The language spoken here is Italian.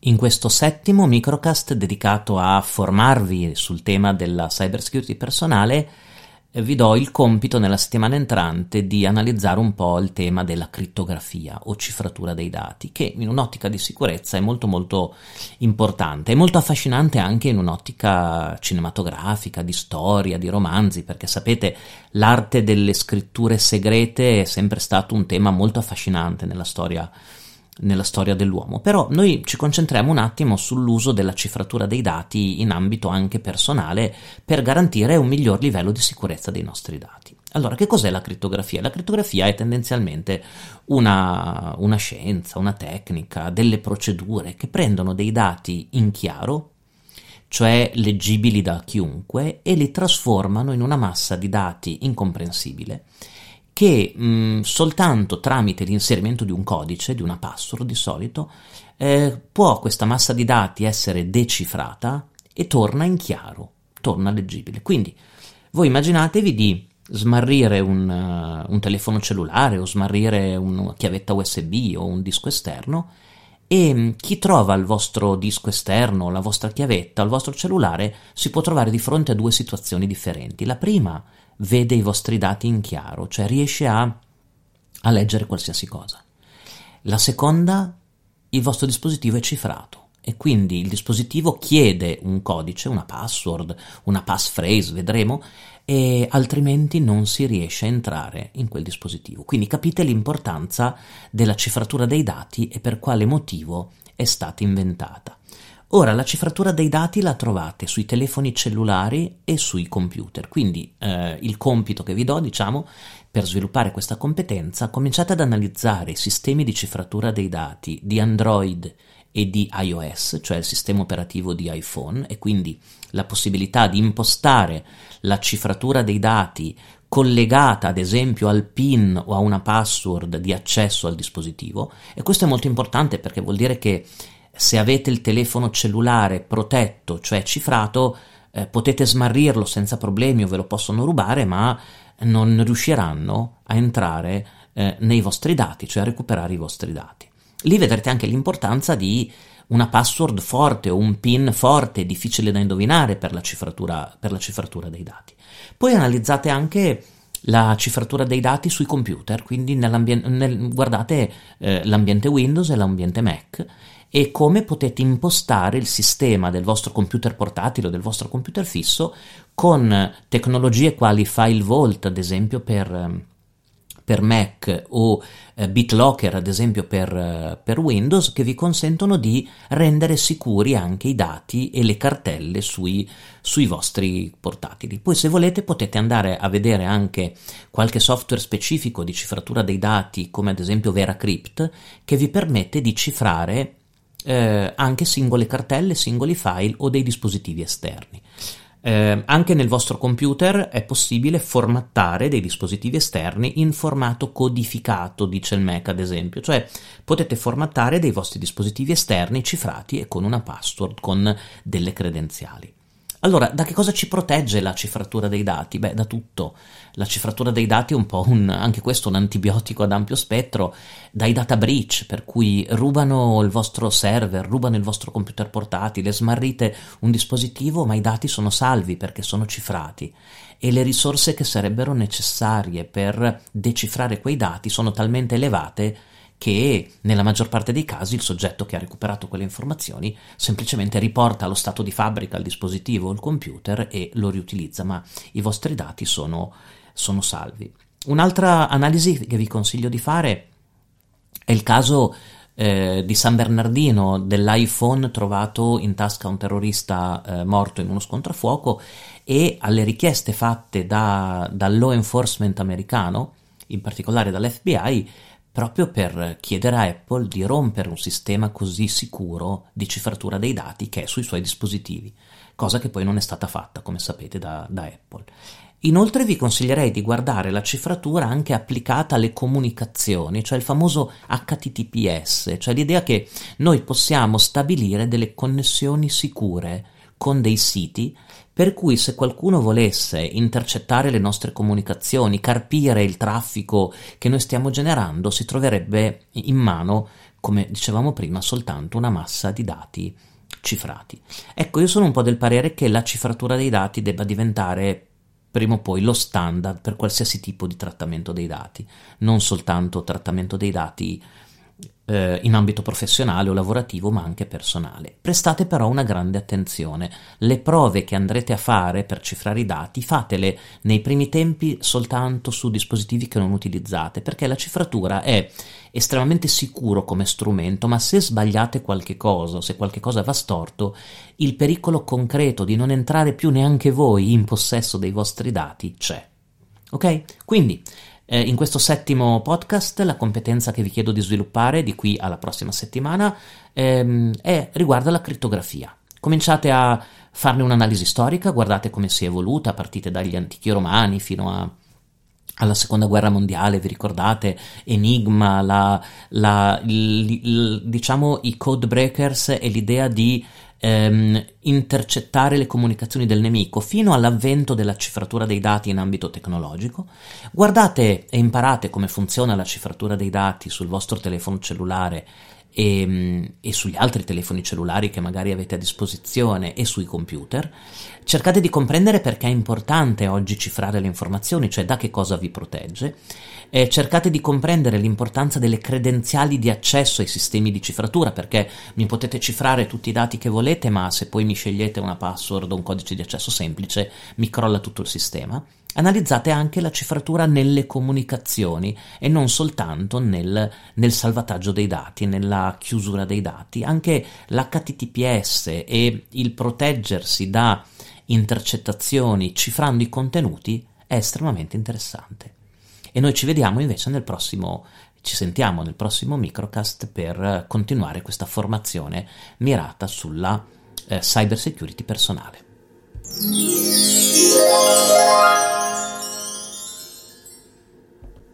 In questo settimo microcast dedicato a formarvi sul tema della cybersecurity personale, vi do il compito nella settimana entrante di analizzare un po' il tema della crittografia o cifratura dei dati, che in un'ottica di sicurezza è molto molto importante, è molto affascinante anche in un'ottica cinematografica, di storia, di romanzi, perché sapete l'arte delle scritture segrete è sempre stato un tema molto affascinante nella storia nella storia dell'uomo, però noi ci concentriamo un attimo sull'uso della cifratura dei dati in ambito anche personale per garantire un miglior livello di sicurezza dei nostri dati. Allora, che cos'è la crittografia? La crittografia è tendenzialmente una, una scienza, una tecnica, delle procedure che prendono dei dati in chiaro, cioè leggibili da chiunque, e li trasformano in una massa di dati incomprensibile che mh, soltanto tramite l'inserimento di un codice, di una password di solito, eh, può questa massa di dati essere decifrata e torna in chiaro, torna leggibile. Quindi voi immaginatevi di smarrire un, uh, un telefono cellulare o smarrire una chiavetta USB o un disco esterno e chi trova il vostro disco esterno, la vostra chiavetta il vostro cellulare si può trovare di fronte a due situazioni differenti. La prima vede i vostri dati in chiaro, cioè riesce a, a leggere qualsiasi cosa. La seconda, il vostro dispositivo è cifrato e quindi il dispositivo chiede un codice, una password, una passphrase, vedremo, e altrimenti non si riesce a entrare in quel dispositivo. Quindi capite l'importanza della cifratura dei dati e per quale motivo è stata inventata. Ora la cifratura dei dati la trovate sui telefoni cellulari e sui computer, quindi eh, il compito che vi do, diciamo, per sviluppare questa competenza, cominciate ad analizzare i sistemi di cifratura dei dati di Android e di iOS, cioè il sistema operativo di iPhone, e quindi la possibilità di impostare la cifratura dei dati collegata ad esempio al PIN o a una password di accesso al dispositivo. E questo è molto importante perché vuol dire che se avete il telefono cellulare protetto, cioè cifrato, eh, potete smarrirlo senza problemi o ve lo possono rubare, ma non riusciranno a entrare eh, nei vostri dati, cioè a recuperare i vostri dati. Lì vedrete anche l'importanza di una password forte o un PIN forte, difficile da indovinare per la cifratura, per la cifratura dei dati. Poi analizzate anche la cifratura dei dati sui computer, quindi nel, guardate eh, l'ambiente Windows e l'ambiente Mac e come potete impostare il sistema del vostro computer portatile o del vostro computer fisso con tecnologie quali File Vault, ad esempio per, ehm, per Mac o eh, BitLocker, ad esempio per, eh, per, Windows, che vi consentono di rendere sicuri anche i dati e le cartelle sui, sui vostri portatili. Poi se volete potete andare a vedere anche qualche software specifico di cifratura dei dati, come ad esempio VeraCrypt, che vi permette di cifrare eh, anche singole cartelle, singoli file o dei dispositivi esterni. Eh, anche nel vostro computer è possibile formattare dei dispositivi esterni in formato codificato, dice il Mac ad esempio, cioè potete formattare dei vostri dispositivi esterni cifrati e con una password, con delle credenziali. Allora, da che cosa ci protegge la cifratura dei dati? Beh, da tutto. La cifratura dei dati è un po' un, anche questo un antibiotico ad ampio spettro, dai data breach, per cui rubano il vostro server, rubano il vostro computer portatile, smarrite un dispositivo, ma i dati sono salvi perché sono cifrati e le risorse che sarebbero necessarie per decifrare quei dati sono talmente elevate che nella maggior parte dei casi il soggetto che ha recuperato quelle informazioni semplicemente riporta allo stato di fabbrica il dispositivo o il computer e lo riutilizza, ma i vostri dati sono, sono salvi. Un'altra analisi che vi consiglio di fare è il caso eh, di San Bernardino dell'iPhone trovato in tasca a un terrorista eh, morto in uno scontro a fuoco e alle richieste fatte da, dal law enforcement americano, in particolare dall'FBI, proprio per chiedere a Apple di rompere un sistema così sicuro di cifratura dei dati che è sui suoi dispositivi, cosa che poi non è stata fatta, come sapete, da, da Apple. Inoltre vi consiglierei di guardare la cifratura anche applicata alle comunicazioni, cioè il famoso HTTPS, cioè l'idea che noi possiamo stabilire delle connessioni sicure con dei siti Per cui se qualcuno volesse intercettare le nostre comunicazioni, carpire il traffico che noi stiamo generando, si troverebbe in mano, come dicevamo prima, soltanto una massa di dati cifrati. Ecco, io sono un po' del parere che la cifratura dei dati debba diventare prima o poi lo standard per qualsiasi tipo di trattamento dei dati, non soltanto trattamento dei dati eh, in ambito professionale o lavorativo, ma anche personale. Prestate però una grande attenzione. Le prove che andrete a fare per cifrare i dati, fatele nei primi tempi soltanto su dispositivi che non utilizzate, perché la cifratura è estremamente sicuro come strumento, ma se sbagliate qualche cosa, se qualche cosa va storto, il pericolo concreto di non entrare più neanche voi in possesso dei vostri dati c'è. Ok? Quindi eh, in questo settimo podcast la competenza che vi chiedo di sviluppare di qui alla prossima settimana ehm, è, riguarda la crittografia. Cominciate a farne un'analisi storica, guardate come si è evoluta, partite dagli antichi romani fino a alla seconda guerra mondiale, vi ricordate? Enigma, la, la, il, il, diciamo i code breakers e l'idea di ehm, intercettare le comunicazioni del nemico fino all'avvento della cifratura dei dati in ambito tecnologico. Guardate e imparate come funziona la cifratura dei dati sul vostro telefono cellulare e, mm, e, sugli altri telefoni cellulari che magari avete a disposizione e sui computer. Cercate di comprendere perché è importante oggi cifrare le informazioni, cioè da che cosa vi protegge eh, cercate di comprendere l'importanza delle credenziali di accesso ai sistemi di cifratura, perché mi potete cifrare tutti i dati che volete, ma se poi mi scegliete una password o un codice di accesso semplice, mi crolla tutto il sistema. Analizzate anche la cifratura nelle comunicazioni e non soltanto nel, nel, salvataggio dei dati, nella chiusura dei dati. Anche l'HTTPS e il proteggersi da intercettazioni cifrando i contenuti è estremamente interessante. E noi ci vediamo invece nel prossimo, ci sentiamo nel prossimo microcast per continuare questa formazione mirata sulla eh, cyber security personale.